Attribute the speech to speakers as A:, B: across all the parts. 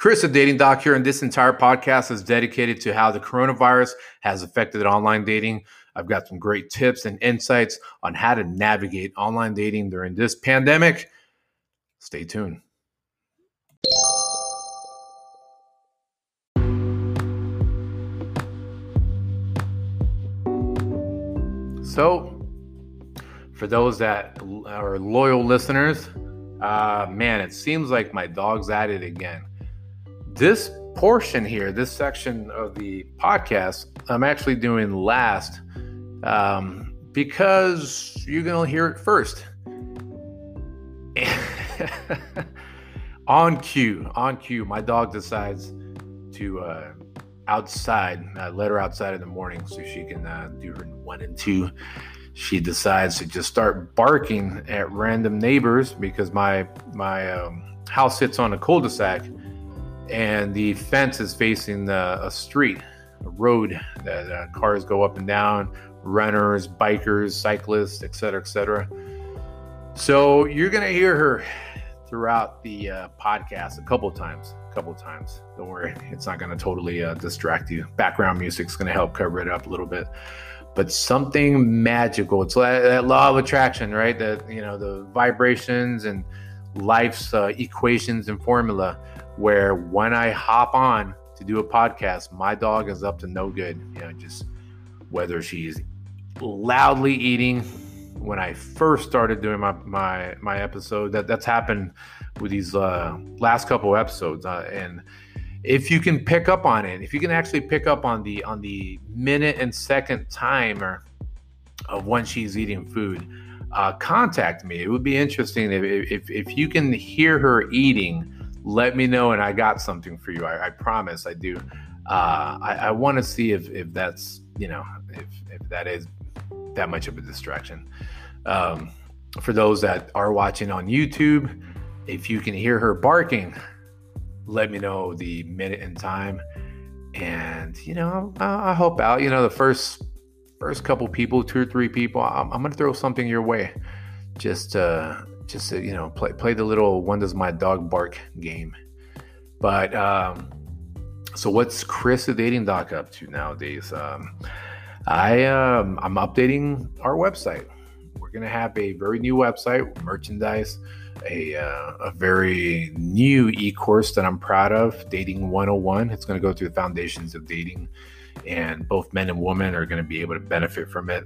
A: Chris, a dating doc here, and this entire podcast is dedicated to how the coronavirus has affected online dating. I've got some great tips and insights on how to navigate online dating during this pandemic. Stay tuned. So, for those that are loyal listeners, uh, man, it seems like my dog's at it again. This portion here, this section of the podcast, I'm actually doing last um, because you're going to hear it first. on cue, on cue, my dog decides to uh, outside, uh, let her outside in the morning so she can uh, do her one and two. She decides to just start barking at random neighbors because my my um, house sits on a cul-de-sac and the fence is facing the, a street, a road that uh, cars go up and down, runners, bikers, cyclists, etc., etc. So you're gonna hear her throughout the uh, podcast a couple times, a couple times. Don't worry, it's not gonna totally uh, distract you. Background music's gonna help cover it up a little bit. But something magical. It's like that law of attraction, right? That you know the vibrations and life's uh, equations and formula where when I hop on to do a podcast, my dog is up to no good. You know, just whether she's loudly eating when I first started doing my my my episode. That that's happened with these uh, last couple episodes, uh, and if you can pick up on it, if you can actually pick up on the on the minute and second timer of when she's eating food, uh, contact me. It would be interesting if, if if you can hear her eating let me know and I got something for you. I, I promise I do. Uh, I, I want to see if, if that's, you know, if, if that is that much of a distraction. Um, for those that are watching on YouTube, if you can hear her barking, let me know the minute and time. And, you know, I'll, I'll help out. You know, the first first couple people, two or three people, I'm, I'm to throw something your way. Just, uh, just to, you know play play the little when does my dog bark game. But um, so what's Chris the dating doc up to nowadays? Um, I um, I'm updating our website. We're gonna have a very new website, merchandise, a uh, a very new e-course that I'm proud of, Dating 101. It's gonna go through the foundations of dating, and both men and women are gonna be able to benefit from it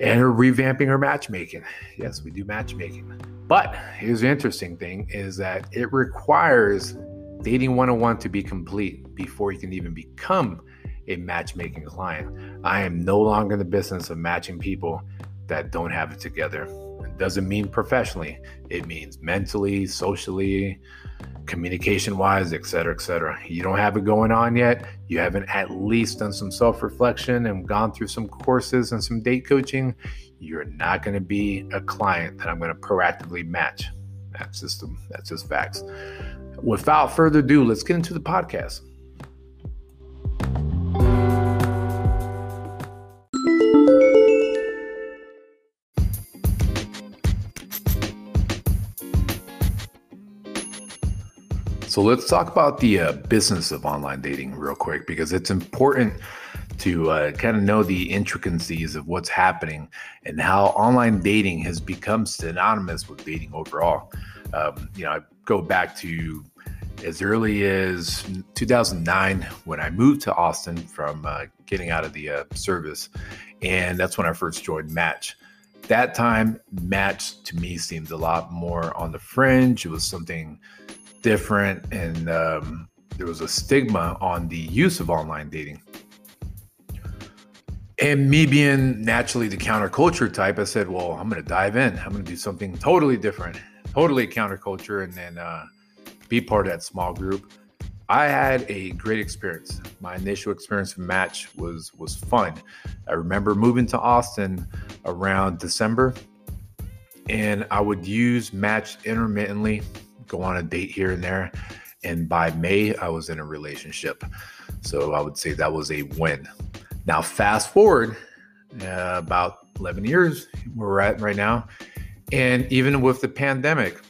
A: and revamping our matchmaking. Yes, we do matchmaking. But here's the interesting thing is that it requires dating 101 to be complete before you can even become a matchmaking client. I am no longer in the business of matching people that don't have it together. It doesn't mean professionally, it means mentally, socially, communication wise, et cetera, et cetera. You don't have it going on yet. You haven't at least done some self reflection and gone through some courses and some date coaching. You're not going to be a client that I'm going to proactively match. That's just that's just facts. Without further ado, let's get into the podcast. So let's talk about the uh, business of online dating real quick because it's important to uh, kind of know the intricacies of what's happening and how online dating has become synonymous with dating overall. Um, you know, I go back to as early as 2009 when I moved to Austin from uh, getting out of the uh, service, and that's when I first joined Match that time match to me seemed a lot more on the fringe it was something different and um, there was a stigma on the use of online dating. And me being naturally the counterculture type, I said, well, I'm going to dive in. I'm going to do something totally different, totally counterculture, and then uh, be part of that small group. I had a great experience. My initial experience with Match was was fun. I remember moving to Austin around December, and I would use Match intermittently go on a date here and there. And by May, I was in a relationship. So I would say that was a win. Now, fast forward uh, about 11 years, where we're at right now. And even with the pandemic,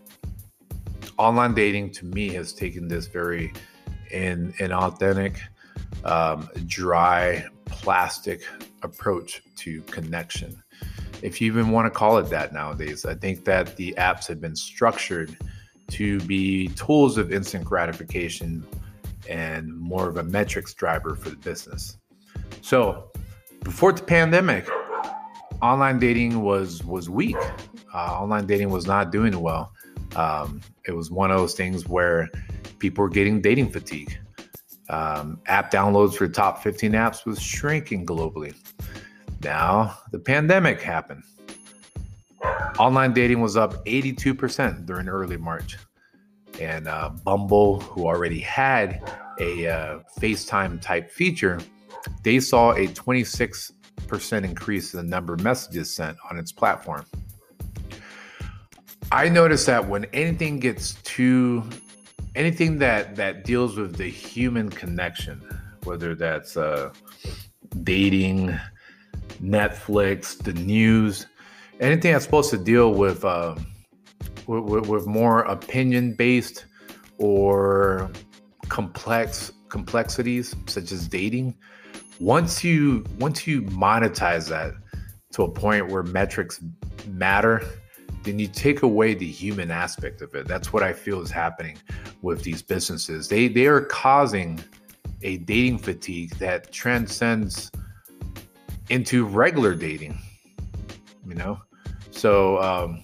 A: online dating to me has taken this very in, inauthentic, um, dry, plastic approach to connection. If you even want to call it that nowadays, I think that the apps have been structured to be tools of instant gratification and more of a metrics driver for the business. So, before the pandemic, online dating was was weak. Uh, online dating was not doing well. Um, it was one of those things where people were getting dating fatigue. Um, app downloads for top 15 apps was shrinking globally. Now the pandemic happened. Online dating was up 82% during early March. And uh, Bumble, who already had a uh, FaceTime type feature, they saw a 26% increase in the number of messages sent on its platform. I noticed that when anything gets too anything that that deals with the human connection, whether that's uh, dating, Netflix, the news, anything that's supposed to deal with uh, with, with more opinion based or complex complexities such as dating once you once you monetize that to a point where metrics matter then you take away the human aspect of it. That's what i feel is happening with these businesses. They they are causing a dating fatigue that transcends into regular dating you know? So um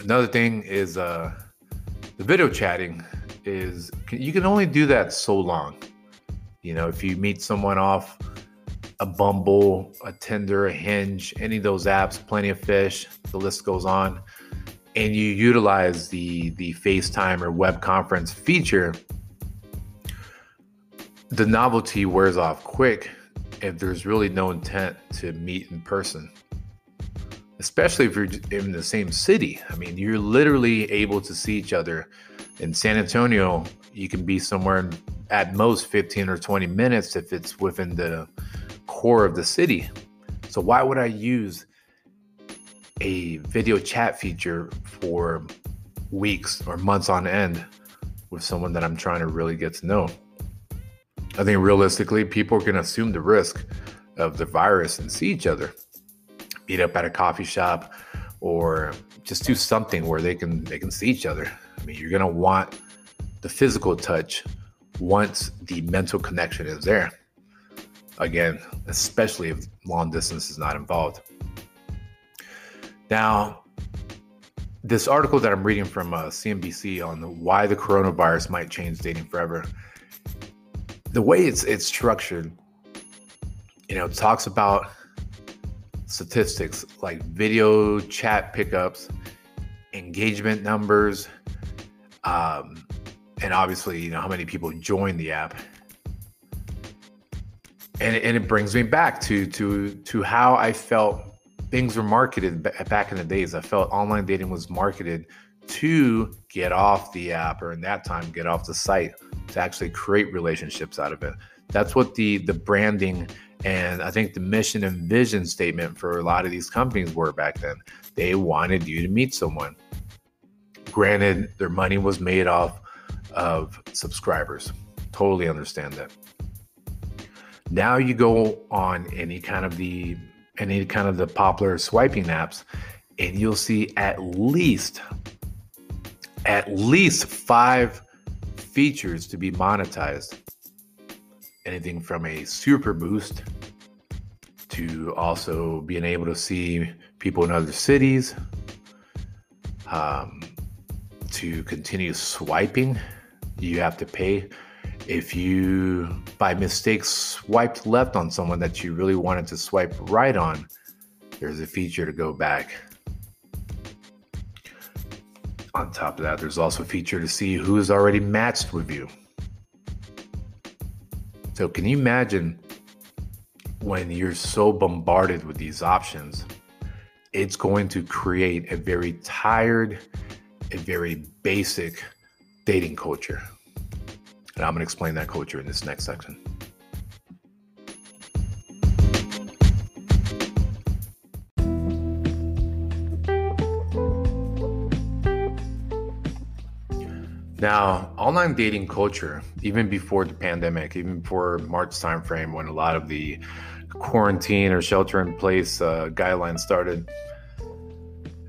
A: another thing is uh the video chatting is you can only do that so long. You know, if you meet someone off a Bumble, a Tinder, a Hinge, any of those apps, plenty of fish, the list goes on, and you utilize the the FaceTime or web conference feature, the novelty wears off quick if there's really no intent to meet in person. Especially if you're in the same city. I mean, you're literally able to see each other. In San Antonio, you can be somewhere at most 15 or 20 minutes if it's within the core of the city. So why would I use a video chat feature for weeks or months on end with someone that I'm trying to really get to know? I think realistically, people can assume the risk of the virus and see each other, meet up at a coffee shop, or just do something where they can they can see each other. I mean, you're to want the physical touch once the mental connection is there. Again, especially if long distance is not involved. Now, this article that I'm reading from uh, CNBC on the, why the coronavirus might change dating forever. The way it's it's structured, you know, talks about statistics like video chat pickups, engagement numbers, um, and obviously, you know, how many people join the app. And, and it brings me back to to to how I felt things were marketed back in the days. I felt online dating was marketed to get off the app or in that time get off the site to actually create relationships out of it. That's what the the branding and I think the mission and vision statement for a lot of these companies were back then. They wanted you to meet someone. Granted, their money was made off of subscribers. Totally understand that. Now you go on any kind of the any kind of the popular swiping apps and you'll see at least at least 5 features to be monetized. Anything from a super boost to also being able to see people in other cities, um, to continue swiping you have to pay. If you, by mistake, swiped left on someone that you really wanted to swipe right on, there's a feature to go back. On top of that, there's also a feature to see who is already matched with you. So, can you imagine when you're so bombarded with these options? It's going to create a very tired, a very basic dating culture. And I'm going to explain that culture in this next section. Now, online dating culture, even before the pandemic, even before March timeframe, when a lot of the quarantine or shelter in place uh, guidelines started,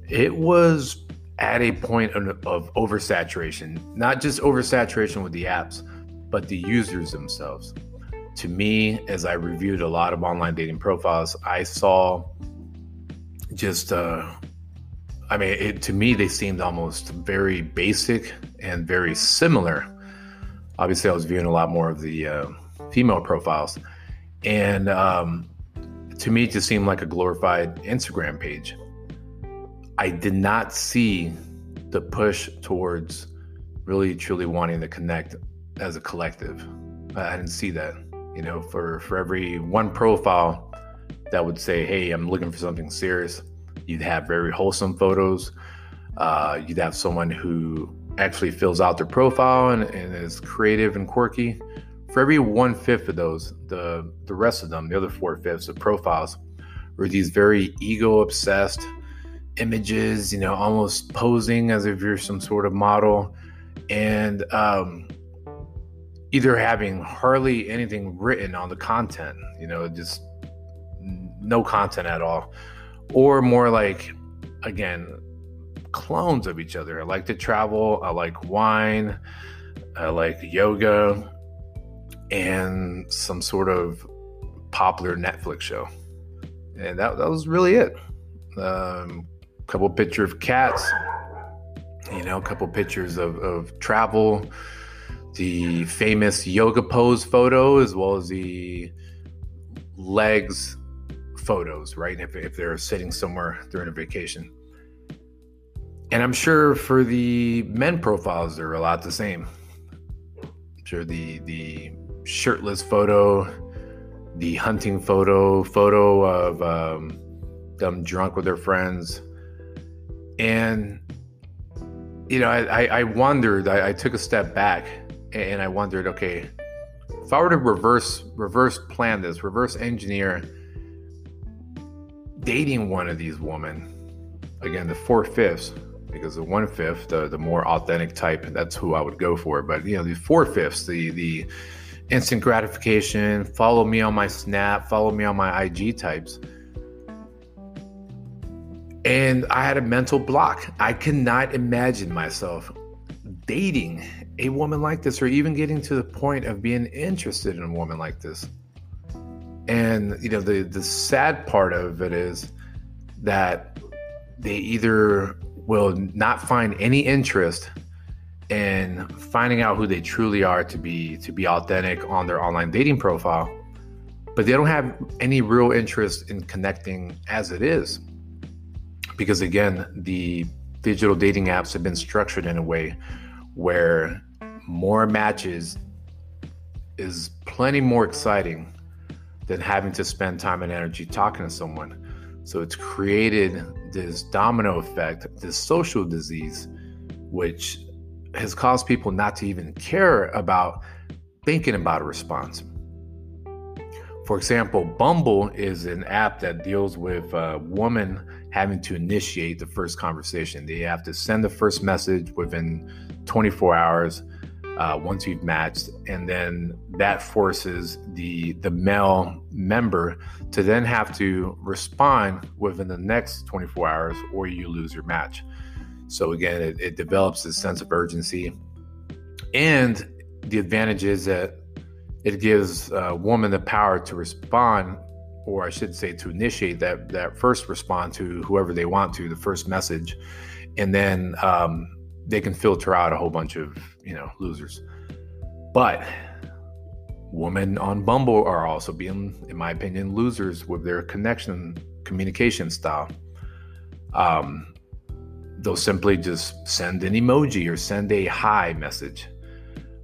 A: it was at a point of, of oversaturation. Not just oversaturation with the apps, but the users themselves. To me, as I reviewed a lot of online dating profiles, I saw just uh, I mean, it, to me, they seemed almost very basic and very similar. Obviously, I was viewing a lot more of the uh, female profiles, and um, to me, it just seemed like a glorified Instagram page. I did not see the push towards really truly wanting to connect as a collective. I didn't see that. You know, for for every one profile that would say, "Hey, I'm looking for something serious," You'd have very wholesome photos. Uh, you'd have someone who actually fills out their profile and, and is creative and quirky. For every one fifth of those, the the rest of them, the other four fifths of profiles, were these very ego obsessed images. You know, almost posing as if you're some sort of model, and um, either having hardly anything written on the content. You know, just no content at all or more like again clones of each other. I like to travel, I like wine, I like yoga, and some sort of popular Netflix show. And that, that was really it. Um, couple pictures of cats, you know, a couple pictures of, of travel, the famous yoga pose photo, as well as the legs photos, right? If, if they're sitting somewhere during a vacation. And I'm sure for the men profiles, they're a lot the same. I'm sure the the shirtless photo, the hunting photo, photo of um, them drunk with their friends, and you know, I, I wondered. I, I took a step back and I wondered, okay, if I were to reverse reverse plan this, reverse engineer dating one of these women, again, the four fifths, because the one fifth, the, the more authentic type, that's who I would go for. But you know, the four fifths, the the instant gratification, follow me on my Snap, follow me on my IG types. And I had a mental block. I cannot imagine myself dating a woman like this or even getting to the point of being interested in a woman like this. And you know, the the sad part of it is that they either will not find any interest in finding out who they truly are to be to be authentic on their online dating profile, but they don't have any real interest in connecting as it is. Because again, the digital dating apps have been structured in a way where more matches is plenty more exciting than having to spend time and energy talking to someone. So it's created this domino effect, this social disease, which has caused people not to even care about thinking about a response. For example, Bumble is an app that deals with a woman having to initiate the first conversation. They have to send the first message within 24 hours uh, once you've matched, and then that forces the the male member to then have to respond within the next 24 hours, or you lose your match. So again, it, it develops this sense of urgency, and the advantage is that it gives a woman the power to respond, or I should say, to initiate that that first respond to whoever they want to, the first message, and then um, they can filter out a whole bunch of you know losers. But women on Bumble are also being, in my opinion, losers with their connection communication style. Um, they'll simply just send an emoji or send a hi message.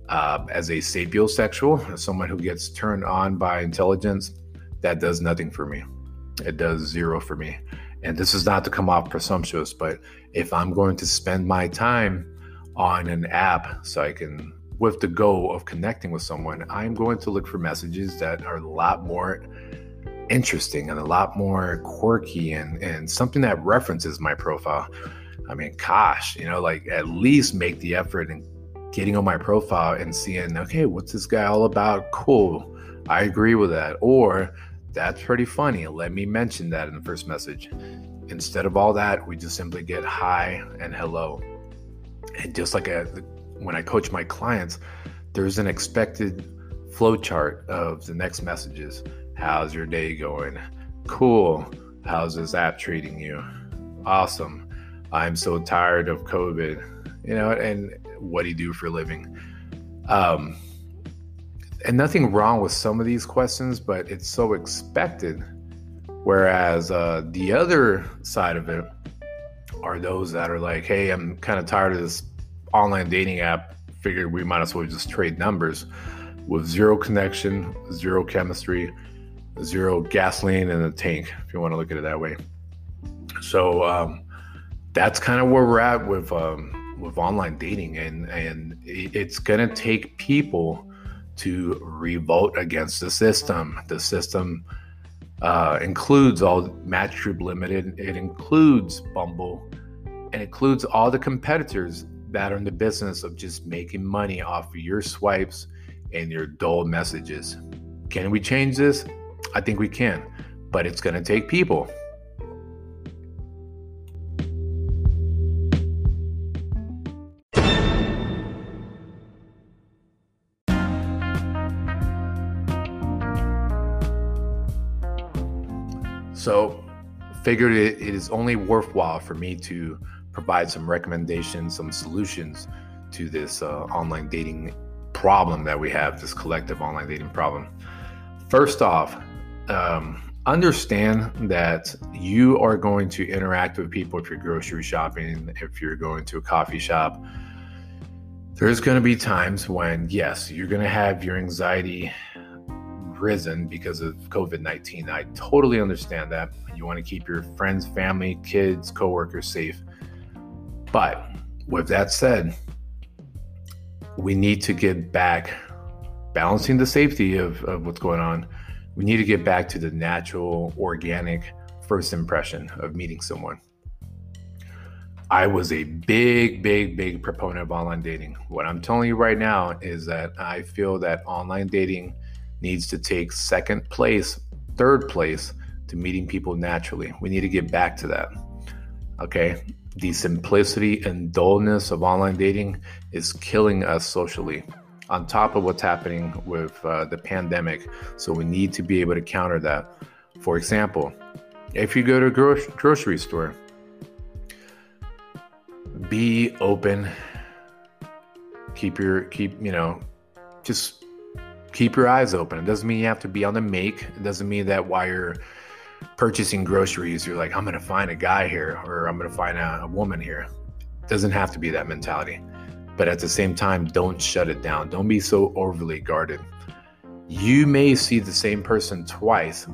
A: Uh, as a sapiosexual, as someone who gets turned on by intelligence, that does nothing for me. It does zero for me. And this is not to come off presumptuous, but if I'm going to spend my time on an app so I can, with the goal of connecting with someone, I'm going to look for messages that are a lot more interesting and a lot more quirky and, and something that references my profile. I mean, gosh, you know, like at least make the effort and getting on my profile and seeing, okay, what's this guy all about? Cool. I agree with that. Or that's pretty funny. Let me mention that in the first message. Instead of all that, we just simply get hi and hello. And just like a, when I coach my clients, there's an expected flow chart of the next messages. How's your day going? Cool. How's this app treating you? Awesome. I'm so tired of COVID. You know, and what do you do for a living? Um, and nothing wrong with some of these questions, but it's so expected. Whereas uh, the other side of it are those that are like, hey, I'm kind of tired of this online dating app. Figured we might as well just trade numbers with zero connection, zero chemistry, zero gasoline in the tank, if you want to look at it that way. So um, that's kind of where we're at with um, with online dating, and and it's gonna take people to revolt against the system. The system uh, includes all Match Group Limited, it includes Bumble, and includes all the competitors that are in the business of just making money off of your swipes and your dull messages. Can we change this? I think we can, but it's going to take people. So, figured it, it is only worthwhile for me to provide some recommendations, some solutions to this uh, online dating problem that we have, this collective online dating problem. First off, um, understand that you are going to interact with people if you're grocery shopping, if you're going to a coffee shop. There's going to be times when, yes, you're going to have your anxiety risen because of COVID 19. I totally understand that. You want to keep your friends, family, kids, coworkers safe. But with that said, we need to get back balancing the safety of, of what's going on. We need to get back to the natural, organic first impression of meeting someone. I was a big, big, big proponent of online dating. What I'm telling you right now is that I feel that online dating needs to take second place, third place to meeting people naturally. We need to get back to that. Okay. The simplicity and dullness of online dating is killing us socially, on top of what's happening with uh, the pandemic. So we need to be able to counter that. For example, if you go to a gro- grocery store, be open. Keep your keep you know, just keep your eyes open. It doesn't mean you have to be on the make. It doesn't mean that while you're purchasing groceries, you're like, I'm going to find a guy here or I'm going to find a, a, woman here. It doesn't have to be that mentality. But at the same time, don't shut it down. Don't be so overly guarded. You may see the same person twice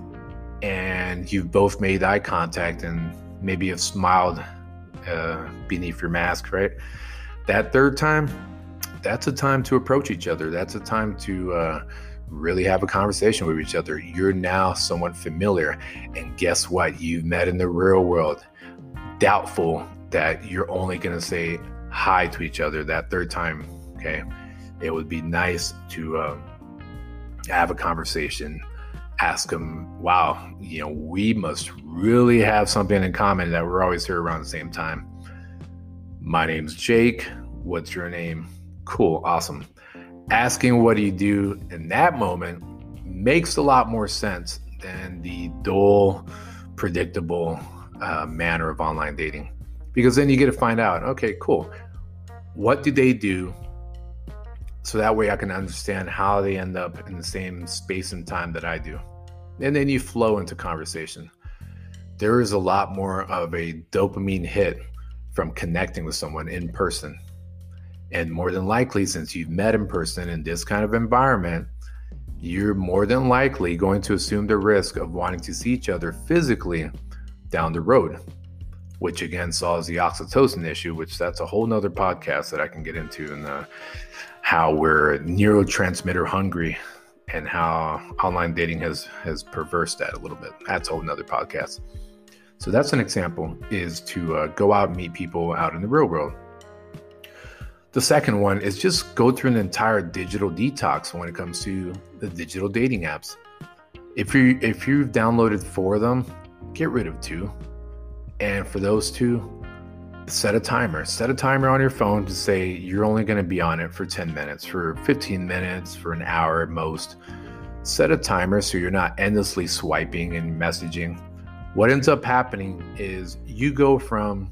A: and you've both made eye contact and maybe have smiled uh, beneath your mask, right? That third time, that's a time to approach each other. That's a time to uh, really have a conversation with each other. You're now someone familiar. And guess what? You've met in the real world. Doubtful that you're only going to say hi to each other that third time. Okay. It would be nice to uh, have a conversation. Ask them, wow, you know, we must really have something in common that we're always here around the same time. My name's Jake. What's your name? Cool, awesome. Asking what do you do in that moment makes a lot more sense than the dull, predictable uh, manner of online dating. Because then you get to find out, okay, cool. What do they do? So that way I can understand how they end up in the same space and time that I do. And then you flow into conversation. There is a lot more of a dopamine hit from connecting with someone in person and more than likely, since you've met in person in this kind of environment, you're more than likely going to assume the risk of wanting to see each other physically down the road, which again solves the oxytocin issue, which that's a whole nother podcast that I can get into and uh, how we're neurotransmitter hungry and how online dating has has perversed that a little bit. That's a whole nother podcast. So that's an example is to uh, go out and meet people out in the real world. The second one is just go through an entire digital detox when it comes to the digital dating apps. If you if you've downloaded four of them, get rid of two. And for those two, set a timer. Set a timer on your phone to say you're only going to be on it for 10 minutes, for 15 minutes, for an hour at most. Set a timer so you're not endlessly swiping and messaging. What ends up happening is you go from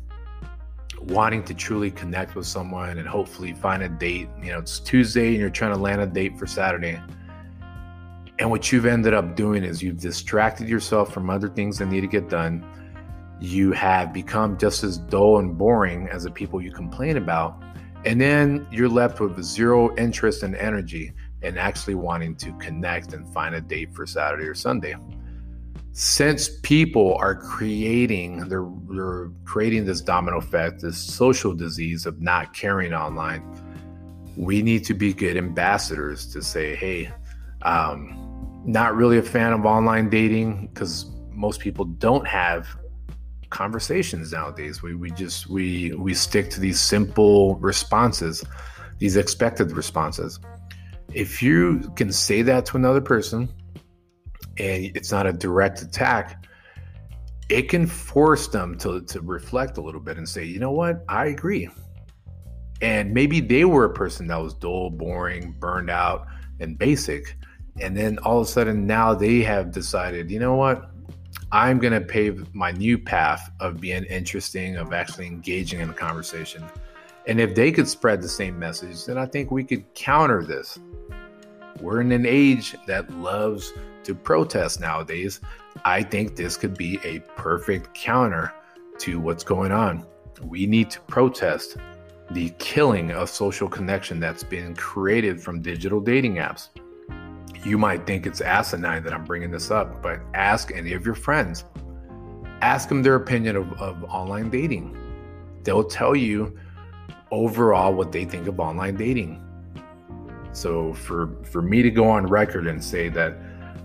A: wanting to truly connect with someone and hopefully find a date. You know, it's Tuesday and you're trying to land a date for Saturday. And what you've ended up doing is you've distracted yourself from other things that need to get done you have become just as dull and boring as the people you complain about. And then you're left with zero interest and energy in actually wanting to connect and find a date for Saturday or Sunday. Since people are creating, they're, they're creating this domino effect, this social disease of not caring online, we need to be good ambassadors to say, hey, um, not really a fan of online dating because most people don't have conversations nowadays. We we just we we stick to these simple responses, these expected responses. If you can say that to another person and it's not a direct attack, it can force them to, to reflect a little bit and say, you know what, I agree. And maybe they were a person that was dull, boring, burned out, and basic. And then all of a sudden now they have decided, you know what, I'm going to pave my new path of being interesting, of actually engaging in a conversation. And if they could spread the same message, then I think we could counter this. We're in an age that loves to protest nowadays. I think this could be a perfect counter to what's going on. We need to protest the killing of social connection that's been created from digital dating apps you might think it's asinine that I'm bringing this up, but ask any of your friends. Ask them their opinion of, of online dating. They'll tell you overall what they think of online dating. So for for me to go on record and say that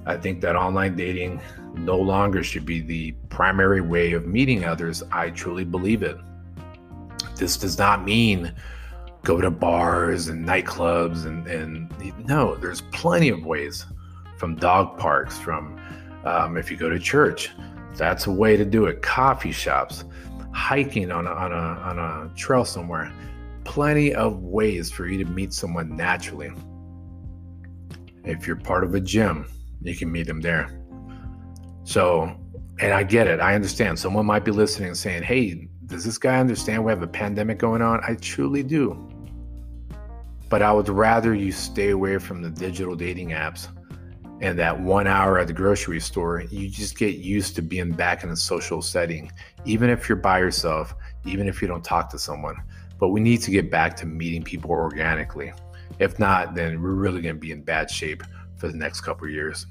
A: I think that online dating no longer should be the primary way of meeting others, I truly believe it. This does not mean go to bars and nightclubs and, and no, there's plenty of ways from dog parks, from um, if you go to church, that's a way to do it. Coffee shops, hiking on a, on a, on a trail somewhere, plenty of ways for you to meet someone naturally. If you're part of a gym, you can meet them there. So, and I get it. I understand. Someone might be listening and saying, hey, does this guy understand we have a pandemic going on? I truly do. But I would rather you stay away from the digital dating apps and that one hour at the grocery store. You just get used to being back in a social setting, even if you're by yourself, even if you don't talk to someone. But we need to get back to meeting people organically. If not, then we're really going to be in bad shape for the next couple years.